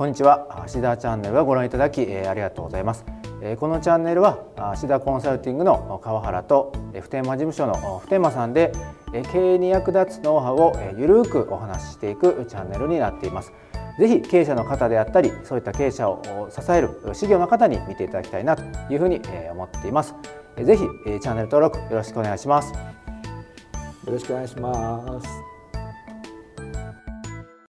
こんにちは。シダチャンネルをご覧いただきありがとうございます。このチャンネルはシダコンサルティングの川原と普天間事務所の普天間さんで経営に役立つノウハウをゆるくお話ししていくチャンネルになっています。ぜひ経営者の方であったりそういった経営者を支える事業の方に見ていただきたいなというふうに思っています。ぜひチャンネル登録よろしくお願いします。よろしくお願いします。